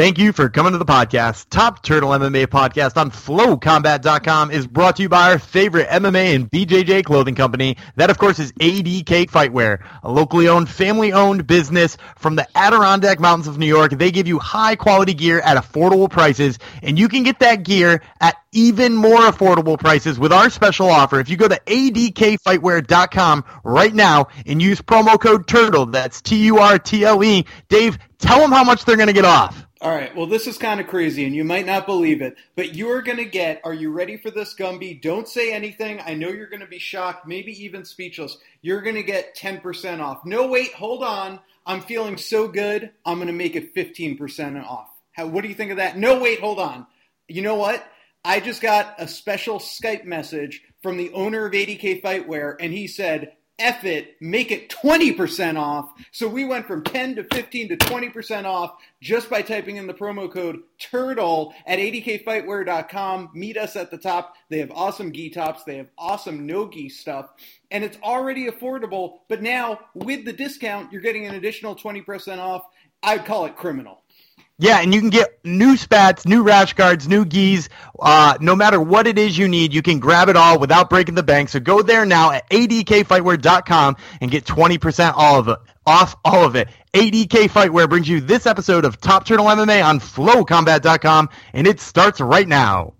Thank you for coming to the podcast. Top Turtle MMA podcast on flowcombat.com is brought to you by our favorite MMA and BJJ clothing company. That, of course, is ADK Fightwear, a locally owned, family owned business from the Adirondack Mountains of New York. They give you high quality gear at affordable prices, and you can get that gear at even more affordable prices with our special offer. If you go to adkfightwear.com right now and use promo code TURTLE, that's T U R T L E, Dave, tell them how much they're going to get off. All right, well, this is kind of crazy, and you might not believe it, but you're going to get. Are you ready for this, Gumby? Don't say anything. I know you're going to be shocked, maybe even speechless. You're going to get 10% off. No, wait, hold on. I'm feeling so good, I'm going to make it 15% off. How, what do you think of that? No, wait, hold on. You know what? I just got a special Skype message from the owner of ADK Fightwear, and he said, F it, make it 20% off. So we went from 10 to 15 to 20% off just by typing in the promo code TURTLE at adkfightwear.com. Meet us at the top. They have awesome gi tops, they have awesome no gi stuff, and it's already affordable. But now, with the discount, you're getting an additional 20% off. I'd call it criminal. Yeah, and you can get new spats, new rash guards, new gis. Uh, no matter what it is you need, you can grab it all without breaking the bank. So go there now at adkfightwear.com and get 20% all of it, off all of it. ADK Fightwear brings you this episode of Top Turtle MMA on flowcombat.com, and it starts right now.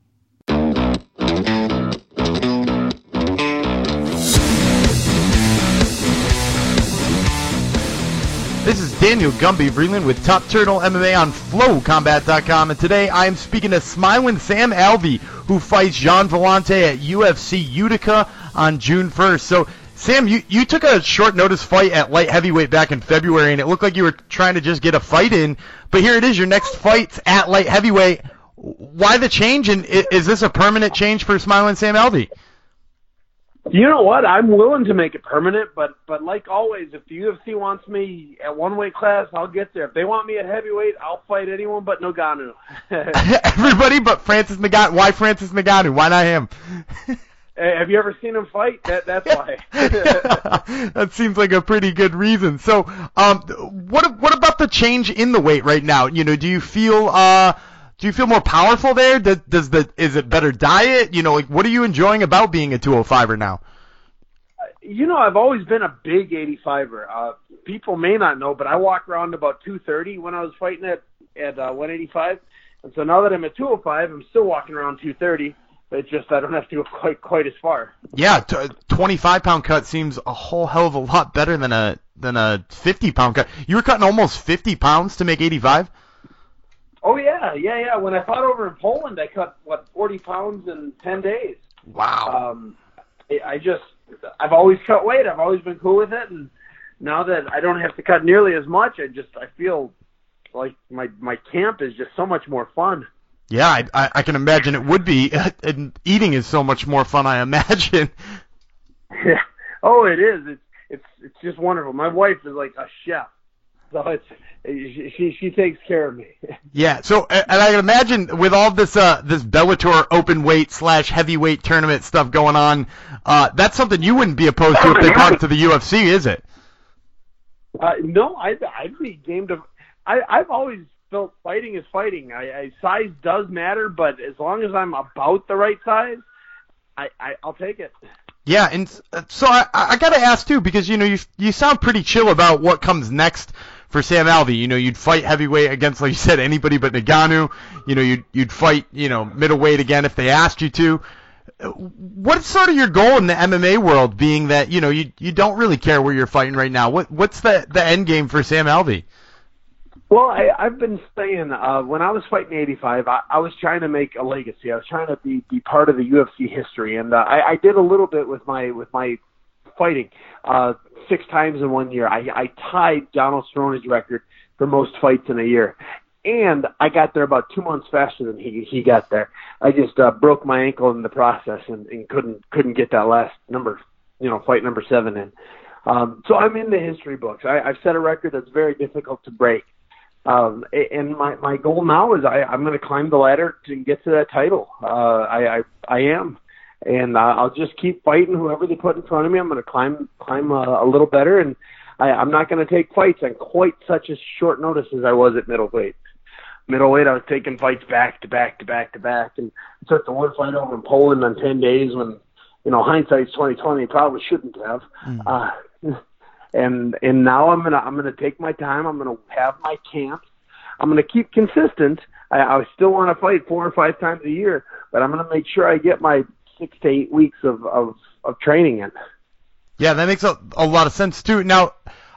Daniel Gumby Vreeland with Top Turtle MMA on FlowCombat.com, and today I am speaking to Smiling Sam Alvey, who fights Gian Villante at UFC Utica on June 1st. So, Sam, you, you took a short notice fight at light heavyweight back in February, and it looked like you were trying to just get a fight in, but here it is, your next fight's at light heavyweight. Why the change, and is this a permanent change for Smiling Sam Alvey? You know what? I'm willing to make it permanent, but but like always, if the UFC wants me at one weight class, I'll get there. If they want me at heavyweight, I'll fight anyone but Ngannou. Everybody but Francis Ngannou. Why Francis Ngannou? Why not him? Hey, have you ever seen him fight? That that's why. that seems like a pretty good reason. So, um, what what about the change in the weight right now? You know, do you feel uh do you feel more powerful there? Does, does the is it better diet? You know, like what are you enjoying about being a 205er now? You know, I've always been a big 85er. Uh, people may not know, but I walk around about 230 when I was fighting at at uh, 185, and so now that I'm at 205, I'm still walking around 230. It's just I don't have to go quite quite as far. Yeah, t- 25 pound cut seems a whole hell of a lot better than a than a 50 pound cut. You were cutting almost 50 pounds to make 85. Oh yeah, yeah, yeah. When I fought over in Poland, I cut what forty pounds in ten days. Wow. Um, I just I've always cut weight. I've always been cool with it, and now that I don't have to cut nearly as much, I just I feel like my my camp is just so much more fun. Yeah, I, I, I can imagine it would be. And eating is so much more fun. I imagine. Yeah. Oh, it is. It's it's it's just wonderful. My wife is like a chef, so it's she she takes care of me. Yeah. So, and I can imagine with all this uh this Bellator open weight slash heavyweight tournament stuff going on, uh that's something you wouldn't be opposed to if they brought it to the UFC, is it? Uh, no, I I'd be game to. I I've always felt fighting is fighting. I, I size does matter, but as long as I'm about the right size, I, I I'll take it. Yeah, and so I I got to ask too because you know you you sound pretty chill about what comes next for Sam Alvey. You know, you'd fight heavyweight against, like you said, anybody but Ngannou. You know, you'd you'd fight, you know, middleweight again if they asked you to. What's sort of your goal in the MMA world? Being that you know you you don't really care where you're fighting right now. What what's the the end game for Sam Alvey? Well, I, I've been saying uh, when I was fighting 85, I, I was trying to make a legacy. I was trying to be be part of the UFC history, and uh, I, I did a little bit with my with my fighting uh, six times in one year. I, I tied Donald Cerrone's record for most fights in a year, and I got there about two months faster than he he got there. I just uh, broke my ankle in the process and, and couldn't couldn't get that last number, you know, fight number seven in. Um, so I'm in the history books. I, I've set a record that's very difficult to break. Um, and my, my goal now is I, I'm going to climb the ladder to get to that title. Uh, I, I, I am. And uh, I'll just keep fighting whoever they put in front of me. I'm going to climb, climb uh, a little better. And I, I'm not going to take fights on quite such a short notice as I was at middleweight. middleweight, I was taking fights back to back to back to back, and took the one fight over in Poland on ten days when, you know, hindsight's twenty twenty. Probably shouldn't have. Mm. Uh, and and now I'm gonna I'm gonna take my time. I'm gonna have my camps. I'm gonna keep consistent. I, I still want to fight four or five times a year, but I'm gonna make sure I get my six to eight weeks of of, of training in. Yeah, that makes a, a lot of sense too. Now,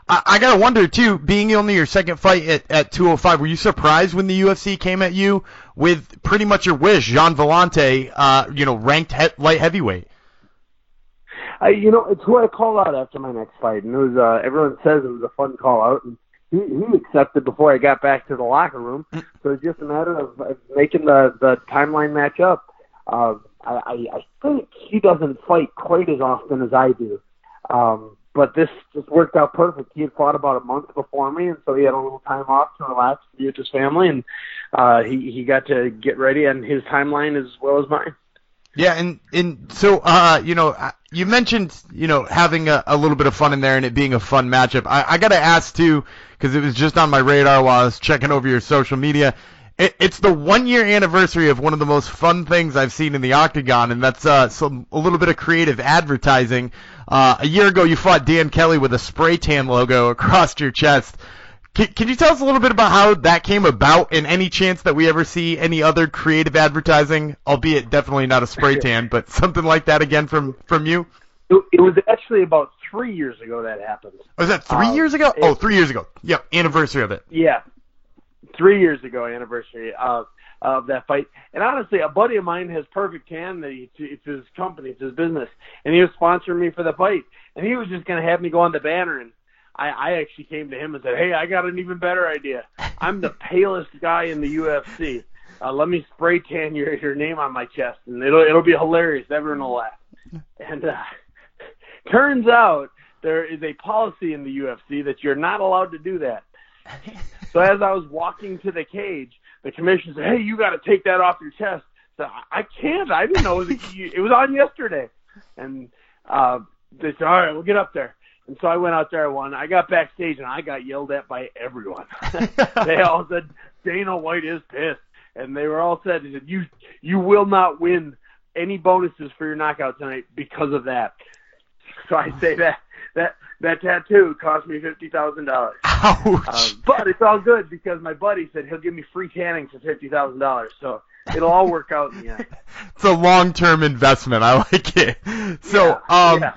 I, I gotta wonder too, being only your second fight at, at 205, were you surprised when the UFC came at you with pretty much your wish, Gian Villante, uh, you know, ranked he- light heavyweight? I, you know, it's who I called out after my next fight, and it was uh, everyone says it was a fun call out, and he, he accepted before I got back to the locker room. Mm. So it's just a matter of, of making the the timeline match up. Uh, I, I think he doesn't fight quite as often as I do. Um, but this just worked out perfect. He had fought about a month before me, and so he had a little time off to relax, be with his family, and uh, he he got to get ready on his timeline as well as mine. Yeah, and and so uh, you know, uh, you mentioned you know having a, a little bit of fun in there and it being a fun matchup. I, I got to ask too because it was just on my radar while I was checking over your social media. It, it's the one year anniversary of one of the most fun things I've seen in the octagon, and that's uh, some a little bit of creative advertising. Uh, a year ago, you fought Dan Kelly with a spray tan logo across your chest. Can, can you tell us a little bit about how that came about, and any chance that we ever see any other creative advertising, albeit definitely not a spray tan, but something like that again from from you? It, it was actually about three years ago that happened. Was that three um, years ago? Oh, three years ago. Yep, anniversary of it. Yeah, three years ago anniversary of of that fight. And honestly, a buddy of mine has Perfect Tan. That it's his company, it's his business, and he was sponsoring me for the fight. And he was just going to have me go on the banner. And I, I actually came to him and said, "Hey, I got an even better idea. I'm the palest guy in the UFC. Uh, let me spray tan your your name on my chest, and it'll it'll be hilarious. Everyone will laugh." And uh, turns out there is a policy in the UFC that you're not allowed to do that. So as I was walking to the cage, the commissioner said, "Hey, you got to take that off your chest." So I I can't. I didn't know it was, it was on yesterday, and uh, they said, "All right, we'll get up there." And so I went out there. I won. I got backstage and I got yelled at by everyone. they all said Dana White is pissed, and they were all said, "They said you you will not win any bonuses for your knockout tonight because of that." So I say that that that tattoo cost me fifty thousand dollars. Um, but it's all good because my buddy said he'll give me free tanning for fifty thousand dollars. So it'll all work out in the end. it's a long term investment. I like it. So yeah, um. Yeah.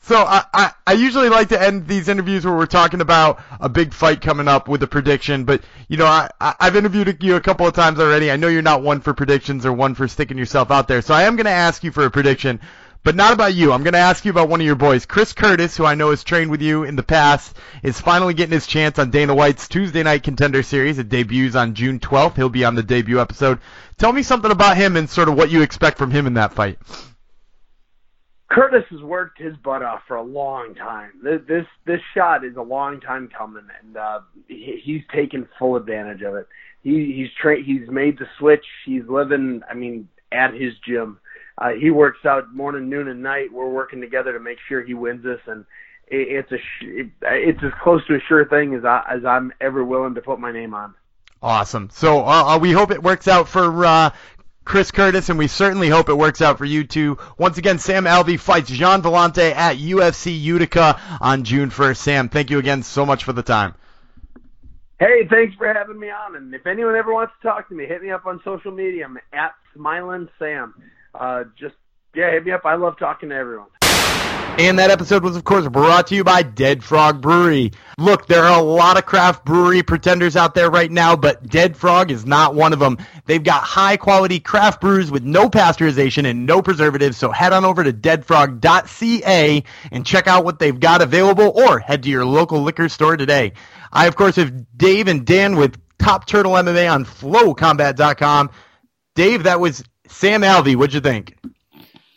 So I, I, I usually like to end these interviews where we're talking about a big fight coming up with a prediction, but you know I I've interviewed you a couple of times already. I know you're not one for predictions or one for sticking yourself out there, so I am going to ask you for a prediction but not about you. I'm going to ask you about one of your boys. Chris Curtis, who I know has trained with you in the past, is finally getting his chance on Dana White's Tuesday Night Contender Series. It debuts on June 12th. He'll be on the debut episode. Tell me something about him and sort of what you expect from him in that fight. Curtis has worked his butt off for a long time. This this, shot is a long time coming, and uh, he, he's taken full advantage of it. He, he's tra- he's made the switch. He's living, I mean, at his gym uh, he works out morning, noon, and night. We're working together to make sure he wins this, and it, it's a sh- it's as close to a sure thing as I as I'm ever willing to put my name on. Awesome. So uh, uh, we hope it works out for uh, Chris Curtis, and we certainly hope it works out for you too. Once again, Sam Alvey fights Gian Villante at UFC Utica on June 1st. Sam, thank you again so much for the time. Hey, thanks for having me on. And if anyone ever wants to talk to me, hit me up on social media. I'm at Smiling Sam uh, just yeah, hit me up. I love talking to everyone. And that episode was, of course, brought to you by Dead Frog Brewery. Look, there are a lot of craft brewery pretenders out there right now, but Dead Frog is not one of them. They've got high quality craft brews with no pasteurization and no preservatives, so head on over to deadfrog.ca and check out what they've got available or head to your local liquor store today. I, of course, have Dave and Dan with Top Turtle MMA on flowcombat.com. Dave, that was Sam Alvey, what'd you think?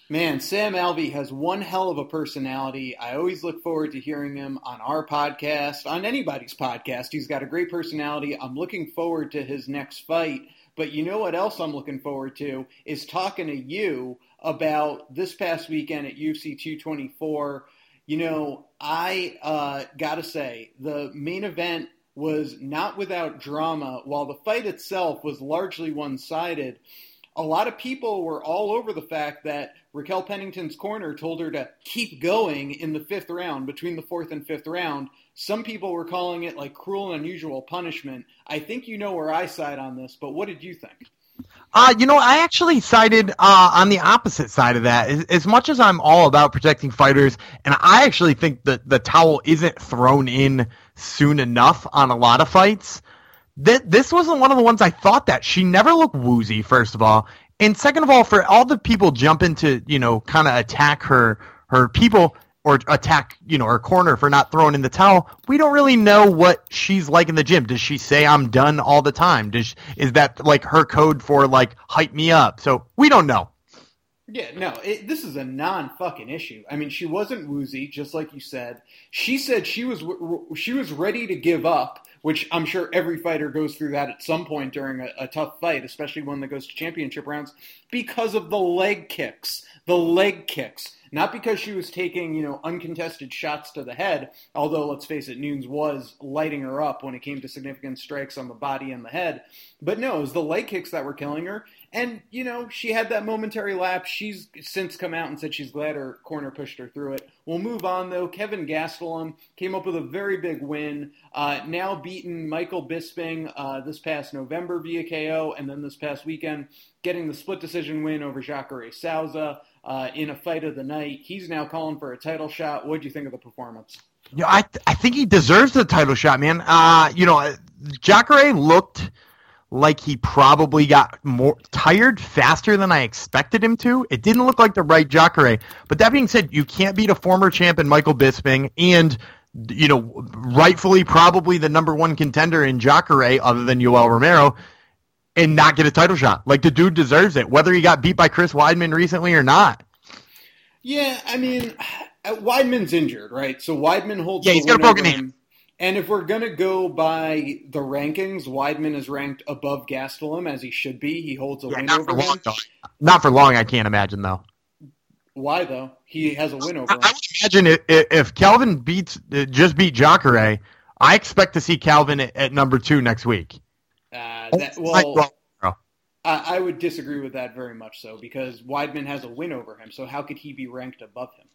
Man, Sam Alvey has one hell of a personality. I always look forward to hearing him on our podcast, on anybody's podcast. He's got a great personality. I'm looking forward to his next fight. But you know what else I'm looking forward to is talking to you about this past weekend at UFC 224. You know, I uh, got to say, the main event was not without drama. While the fight itself was largely one sided, a lot of people were all over the fact that Raquel Pennington's corner told her to keep going in the fifth round, between the fourth and fifth round. Some people were calling it like cruel and unusual punishment. I think you know where I side on this, but what did you think? Uh, you know, I actually sided uh, on the opposite side of that. As, as, much as I'm all about protecting fighters, and I actually think that the towel isn't thrown in soon enough on a lot of fights. Th- this wasn't one of the ones I thought that. She never looked woozy, first of all. And second of all, for all the people jumping to, you know, kind of attack her, her people, or attack, you know, her corner for not throwing in the towel. We don't really know what she's like in the gym. Does she say I'm done all the time? Does is that like her code for like hype me up? So we don't know. Yeah, no, it, this is a non fucking issue. I mean, she wasn't woozy, just like you said. She said she was she was ready to give up, which I'm sure every fighter goes through that at some point during a, a tough fight, especially one that goes to championship rounds, because of the leg kicks. The leg kicks not because she was taking, you know, uncontested shots to the head, although let's face it, Nunes was lighting her up when it came to significant strikes on the body and the head. But no, it was the leg kicks that were killing her. And, you know, she had that momentary lapse. She's since come out and said she's glad her corner pushed her through it. We'll move on, though. Kevin Gastelum came up with a very big win, uh, now beaten Michael Bisping uh, this past November via KO, and then this past weekend getting the split decision win over Jacare Souza uh, in a fight of the night. He's now calling for a title shot. What do you think of the performance? Yeah, I th- I think he deserves the title shot, man. Uh, you know, Jacare looked like he probably got more tired faster than I expected him to. It didn't look like the right Jacare. But that being said, you can't beat a former champion Michael Bisping and you know, rightfully probably the number one contender in Jacare other than Yoel Romero and not get a title shot. Like the dude deserves it, whether he got beat by Chris Weidman recently or not. Yeah, I mean, uh, Weidman's injured, right? So Weidman holds. Yeah, he's got a broken hand. And if we're gonna go by the rankings, Weidman is ranked above Gastelum as he should be. He holds a yeah, win not over for long, him. Not for long, I can't imagine though. Why though? He has a win over. I, him. I would imagine if, if Kelvin beats uh, just beat Jacare, I expect to see Kelvin at, at number two next week. Uh, that, well, I, I would disagree with that very much so because Weidman has a win over him. So how could he be ranked above him?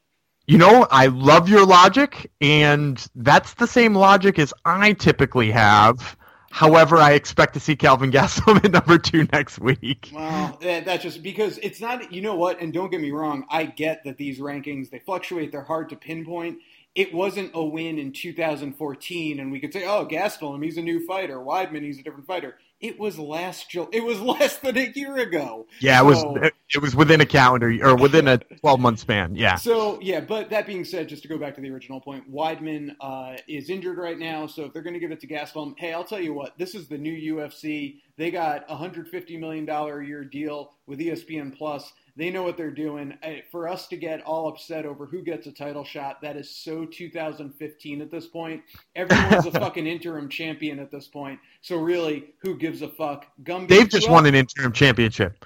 You know, I love your logic, and that's the same logic as I typically have. However, I expect to see Kelvin Gastelum at number two next week. Well, that's just because it's not. You know what? And don't get me wrong. I get that these rankings they fluctuate. They're hard to pinpoint. It wasn't a win in 2014, and we could say, "Oh, Gastelum, he's a new fighter. Weidman, he's a different fighter." It was last July. It was less than a year ago. Yeah, so, it was. It was within a calendar or within a twelve month span. Yeah. So yeah, but that being said, just to go back to the original point, Weidman uh, is injured right now. So if they're going to give it to Gastelum, hey, I'll tell you what, this is the new UFC. They got a hundred fifty million dollar a year deal with ESPN Plus. They know what they're doing. For us to get all upset over who gets a title shot, that is so 2015 at this point. Everyone's a fucking interim champion at this point. So really, who gives a fuck? Gumby, They've just won an interim championship.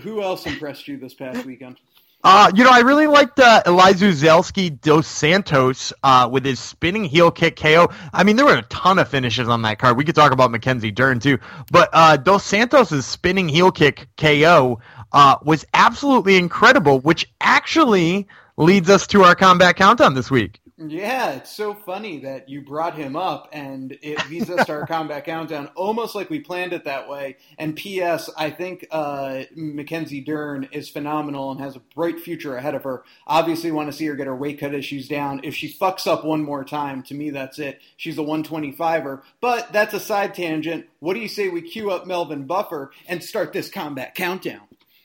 Who else impressed you this past weekend? Uh, you know, I really liked uh, Elizeu dos Santos uh, with his spinning heel kick KO. I mean, there were a ton of finishes on that card. We could talk about Mackenzie Dern too, but uh, Dos Santos' spinning heel kick KO uh, was absolutely incredible, which actually leads us to our combat countdown this week. Yeah, it's so funny that you brought him up, and it leads us to our combat countdown, almost like we planned it that way. And P.S. I think uh, Mackenzie Dern is phenomenal and has a bright future ahead of her. Obviously, want to see her get her weight cut issues down. If she fucks up one more time, to me, that's it. She's a 125er. But that's a side tangent. What do you say we cue up Melvin Buffer and start this combat countdown?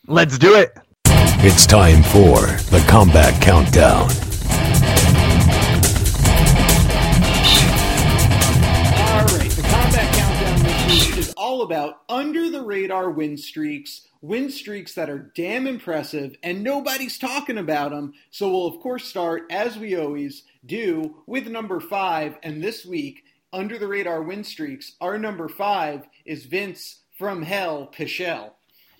Let's do it. It's time for the combat countdown. All right, the Combat Countdown this week is all about under the radar win streaks, win streaks that are damn impressive, and nobody's talking about them. So we'll, of course, start, as we always do, with number five. And this week, under the radar win streaks, our number five is Vince from Hell Pichel.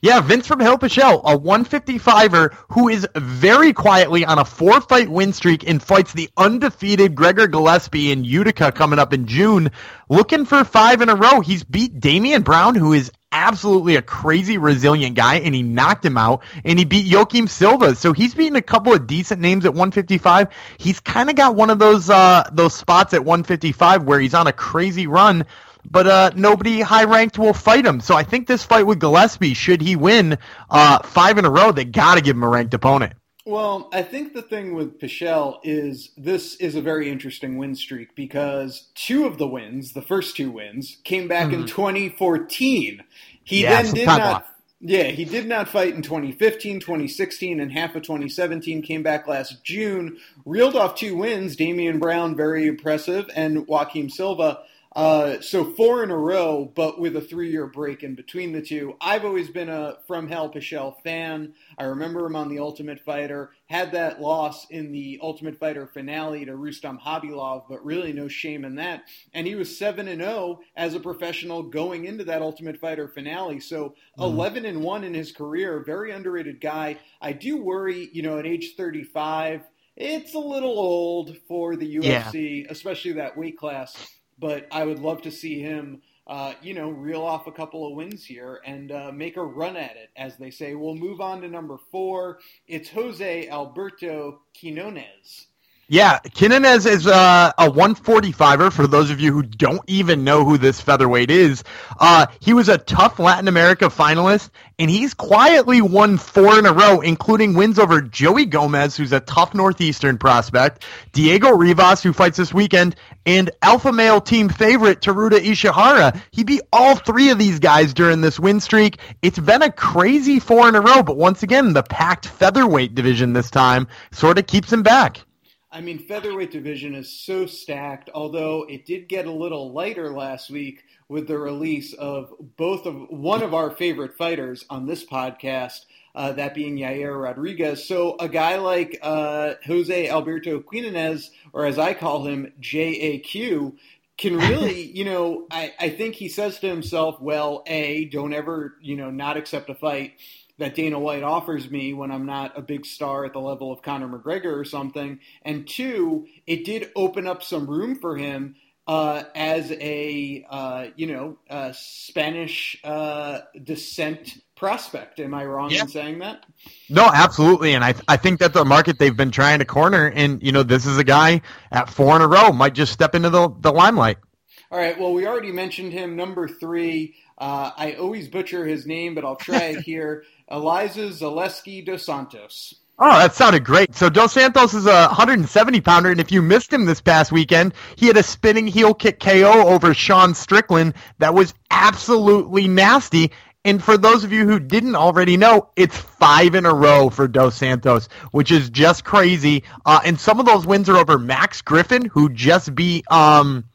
Yeah, Vince from Hell Pichel, a 155er who is very quietly on a four fight win streak and fights the undefeated Gregor Gillespie in Utica coming up in June. Looking for five in a row. He's beat Damian Brown, who is absolutely a crazy resilient guy, and he knocked him out, and he beat Joaquim Silva. So he's beaten a couple of decent names at 155. He's kind of got one of those uh, those spots at 155 where he's on a crazy run but uh, nobody high ranked will fight him. So I think this fight with Gillespie, should he win uh, five in a row, they got to give him a ranked opponent. Well, I think the thing with Pichel is this is a very interesting win streak because two of the wins, the first two wins, came back mm-hmm. in 2014. He yeah, then did not. Off. Yeah, he did not fight in 2015, 2016, and half of 2017. Came back last June, reeled off two wins. Damian Brown, very impressive, and Joaquim Silva uh, so four in a row, but with a three-year break in between the two. I've always been a From Hell Pichel fan. I remember him on The Ultimate Fighter. Had that loss in the Ultimate Fighter finale to Rustam Khabilov, but really no shame in that. And he was seven and zero oh as a professional going into that Ultimate Fighter finale. So mm. eleven and one in his career. Very underrated guy. I do worry, you know, at age thirty-five. It's a little old for the UFC, yeah. especially that weight class but I would love to see him, uh, you know, reel off a couple of wins here and uh, make a run at it, as they say. We'll move on to number four. It's Jose Alberto Quinones. Yeah, Quinones is uh, a 145er. For those of you who don't even know who this featherweight is, uh, he was a tough Latin America finalist, and he's quietly won four in a row, including wins over Joey Gomez, who's a tough Northeastern prospect, Diego Rivas, who fights this weekend, and alpha male team favorite Teruto Ishihara. He beat all three of these guys during this win streak. It's been a crazy four in a row, but once again, the packed featherweight division this time sort of keeps him back. I mean, featherweight division is so stacked. Although it did get a little lighter last week with the release of both of one of our favorite fighters on this podcast, uh, that being Yair Rodriguez. So a guy like uh, Jose Alberto Quinones, or as I call him, JAQ, can really, you know, I, I think he says to himself, well, A, don't ever, you know, not accept a fight that Dana White offers me when I'm not a big star at the level of Conor McGregor or something. And two, it did open up some room for him uh, as a uh, you know a Spanish uh, descent prospect. Am I wrong yeah. in saying that? No, absolutely. And I I think that the market they've been trying to corner, and you know this is a guy at four in a row might just step into the the limelight. All right. Well, we already mentioned him. Number three. Uh, I always butcher his name, but I'll try it here. Elizeu Zaleski dos Santos. Oh, that sounded great. So Dos Santos is a 170 pounder, and if you missed him this past weekend, he had a spinning heel kick KO over Sean Strickland that was absolutely nasty. And for those of you who didn't already know, it's five in a row for Dos Santos, which is just crazy. Uh, and some of those wins are over Max Griffin, who just beat um,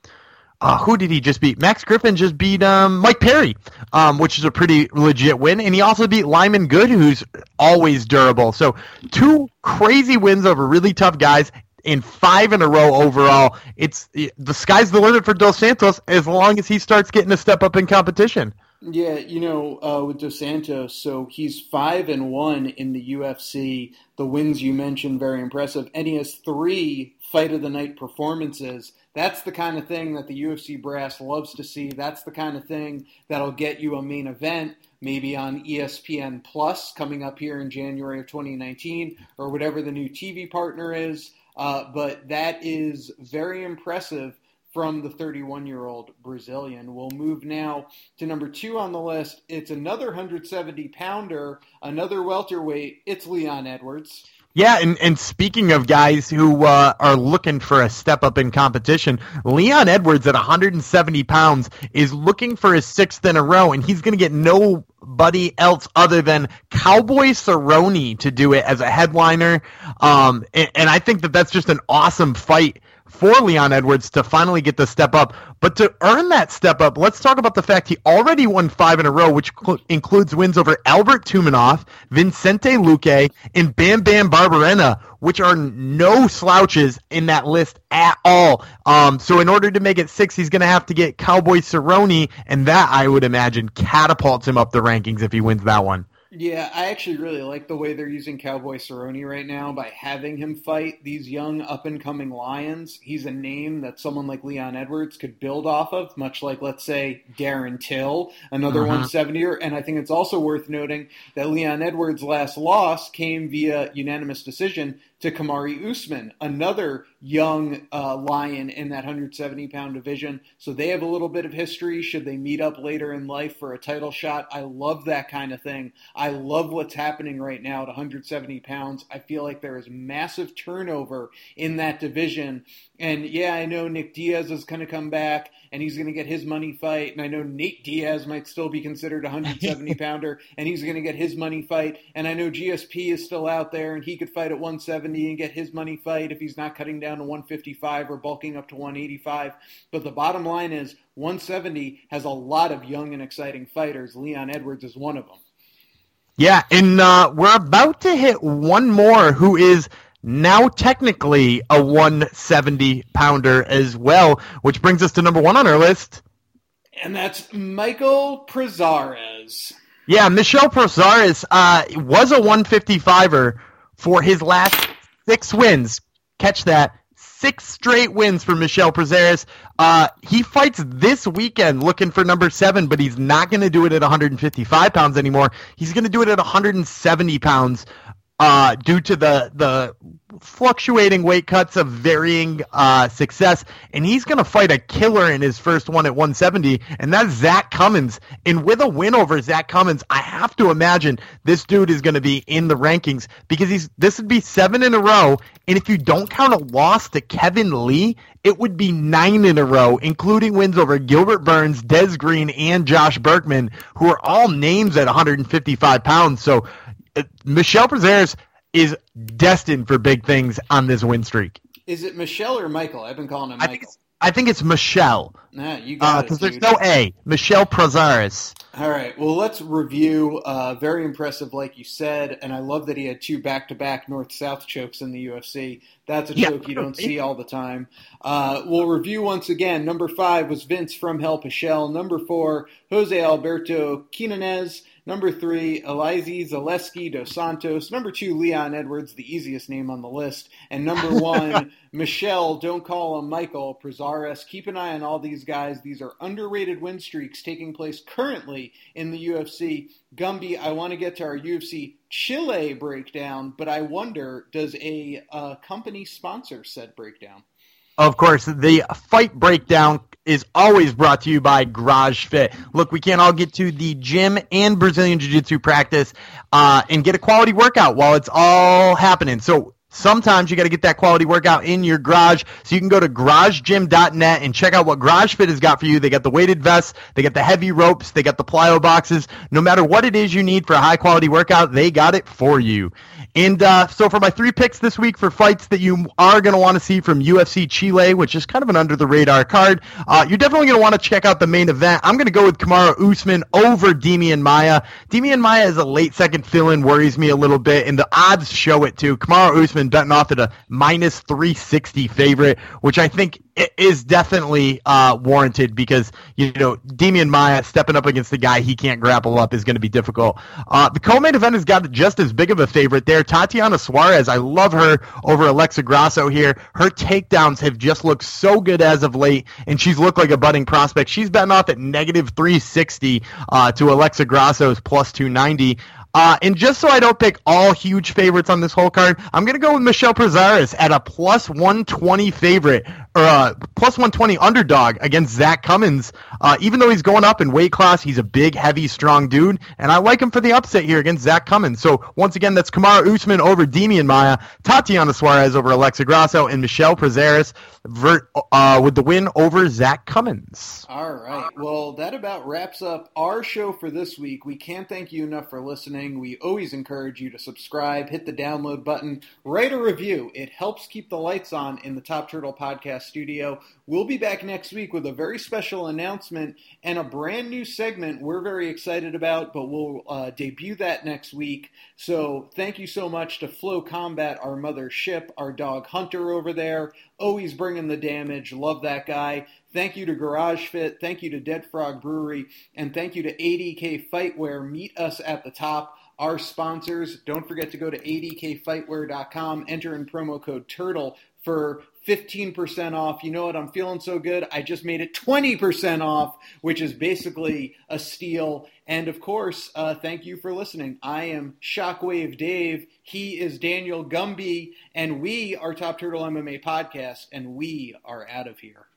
uh, who did he just beat? Max Griffin just beat um, Mike Perry, um, which is a pretty legit win, and he also beat Lyman Good, who's always durable. So two crazy wins over really tough guys, in five in a row overall. It's the sky's the limit for Dos Santos as long as he starts getting a step up in competition. Yeah, you know, uh, with Dos Santos, so he's five and one in the UFC. The wins you mentioned very impressive, and he has three fight of the night performances. That's the kind of thing that the UFC brass loves to see. That's the kind of thing that'll get you a main event, maybe on ESPN Plus coming up here in January of 2019, or whatever the new TV partner is. Uh, but that is very impressive from the 31 year old Brazilian. We'll move now to number two on the list. It's another 170 pounder, another welterweight. It's Leon Edwards. Yeah, and, and speaking of guys who uh, are looking for a step up in competition, Leon Edwards at 170 pounds is looking for his sixth in a row, and he's going to get nobody else other than Cowboy Cerrone to do it as a headliner. Um, and, and I think that that's just an awesome fight for Leon Edwards to finally get the step up. But to earn that step up, let's talk about the fact he already won five in a row, which cl- includes wins over Albert Tumenov, Vicente Luque, and Bam Bam Barberena, which are no slouches in that list at all. Um, so in order to make it six, he's going to have to get Cowboy Cerrone, and that, I would imagine, catapults him up the rankings if he wins that one. Yeah, I actually really like the way they're using Cowboy Cerrone right now by having him fight these young up and coming lions. He's a name that someone like Leon Edwards could build off of, much like let's say Darren Till, another uh-huh. 170er. And I think it's also worth noting that Leon Edwards' last loss came via unanimous decision to Kamaru Usman, another young uh, lion in that 170 pound division. So they have a little bit of history. Should they meet up later in life for a title shot? I love that kind of thing. I love what's happening right now at 170 pounds. I feel like there is massive turnover in that division. And yeah, I know Nick Diaz is going to come back and he's going to get his money fight. And I know Nate Diaz might still be considered a 170 pounder and he's going to get his money fight. And I know GSP is still out there and he could fight at 170 and get his money fight if he's not cutting down to 155 or bulking up to 185. But the bottom line is 170 has a lot of young and exciting fighters. Leon Edwards is one of them. Yeah, and uh, we're about to hit one more who is now technically a 170 pounder as well, which brings us to number one on our list. And that's Michael Prazeres. Yeah, Michelle Prazeres uh, was a 155er for his last six wins. Catch that. Six straight wins for Michelle Prazeres. Uh, he fights this weekend looking for number seven, but he's not going to do it at 155 pounds anymore. He's going to do it at 170 pounds uh, due to the the fluctuating weight cuts of varying uh, success, and he's going to fight a killer in his first one at 170, and that's Zak Cummings. And with a win over Zak Cummings, I have to imagine this dude is going to be in the rankings because he's this would be seven in a row, and if you don't count a loss to Kevin Lee, it would be nine in a row, including wins over Gilbert Burns, Des Green, and Josh Burkman, who are all names at 155 pounds. So Michel Prazeres is destined for big things on this win streak. Is it Michelle or Michael? I've been calling him Michael. I think it's, I think it's Michelle. Nah, you got uh, Because there's no A. Michelle Prazeres. All right. Well, let's review. Uh, very impressive, like you said, and I love that he had two back-to-back north-south chokes in the UFC. That's a yeah. choke you don't see all the time. Uh, we'll review once again. Number five was Vince from Hell Pichel. Number four, Jose Alberto Quinones. Number three, Elizeu Zaleski dos Santos. Number two, Leon Edwards, the easiest name on the list. And number one, Michelle, don't call him Michael, Prazeres. Keep an eye on all these guys. These are underrated win streaks taking place currently in the UFC. Gumby, I want to get to our UFC Chile breakdown, but I wonder, does a company sponsor said breakdown? Of course, the fight breakdown is always brought to you by Garage Fit. Look, we can't all get to the gym and Brazilian Jiu Jitsu practice uh, and get a quality workout while it's all happening. So Sometimes you got to get that quality workout in your garage. So you can go to garagegym.net and check out what Garage Fit has got for you. They got the weighted vests, they got the heavy ropes, they got the plyo boxes. No matter what it is you need for a high quality workout, they got it for you. And uh, so for my three picks this week for fights that you are going to want to see from UFC Chile, which is kind of an under the radar card, uh, you're definitely going to want to check out the main event. I'm going to go with Kamaru Usman over Demian Maia. Demian Maia is a late second fill-in, worries me a little bit, and the odds show it too. Kamaru Usman betting off at a minus 360 favorite, which I think is definitely uh, warranted because you know Demian Maia stepping up against the guy he can't grapple up is going to be difficult. Uh, the co-main event has got just as big of a favorite there. Tatiana Suarez, I love her over Alexa Grasso here. Her takedowns have just looked so good as of late, and she's looked like a budding prospect. She's betting off at negative 360 uh, to Alexa Grasso's plus 290. Uh, and just so I don't pick all huge favorites on this whole card, I'm going to go with Michelle Prazeres at a plus 120 favorite, or uh, plus 120 underdog against Zak Cummings. Uh, even though he's going up in weight class, he's a big, heavy, strong dude, and I like him for the upset here against Zak Cummings. So once again, that's Kamaru Usman over Demian Maia, Tatiana Suarez over Alexa Grasso, and Michelle Prazeres vert, uh, with the win over Zak Cummings. All right. Well, that about wraps up our show for this week. We can't thank you enough for listening. We always encourage you to subscribe, hit the download button, write a review. It helps keep the lights on in the Top Turtle Podcast studio. We'll be back next week with a very special announcement and a brand new segment we're very excited about, but we'll uh, debut that next week. So thank you so much to Flow Combat, our mother ship, our dog Hunter over there. Always bringing the damage. Love that guy. Thank you to Garage Fit. Thank you to Dead Frog Brewery. And thank you to ADK Fightwear. Meet us at the top. our sponsors. Don't forget to go to adkfightwear.com, enter in promo code TURTLE for 15% off. You know what? I'm feeling so good. I just made it 20% off, which is basically a steal. And of course, uh, thank you for listening. I am Shockwave Dave. He is Daniel Gumby. And we are Top Turtle MMA Podcast. And we are out of here.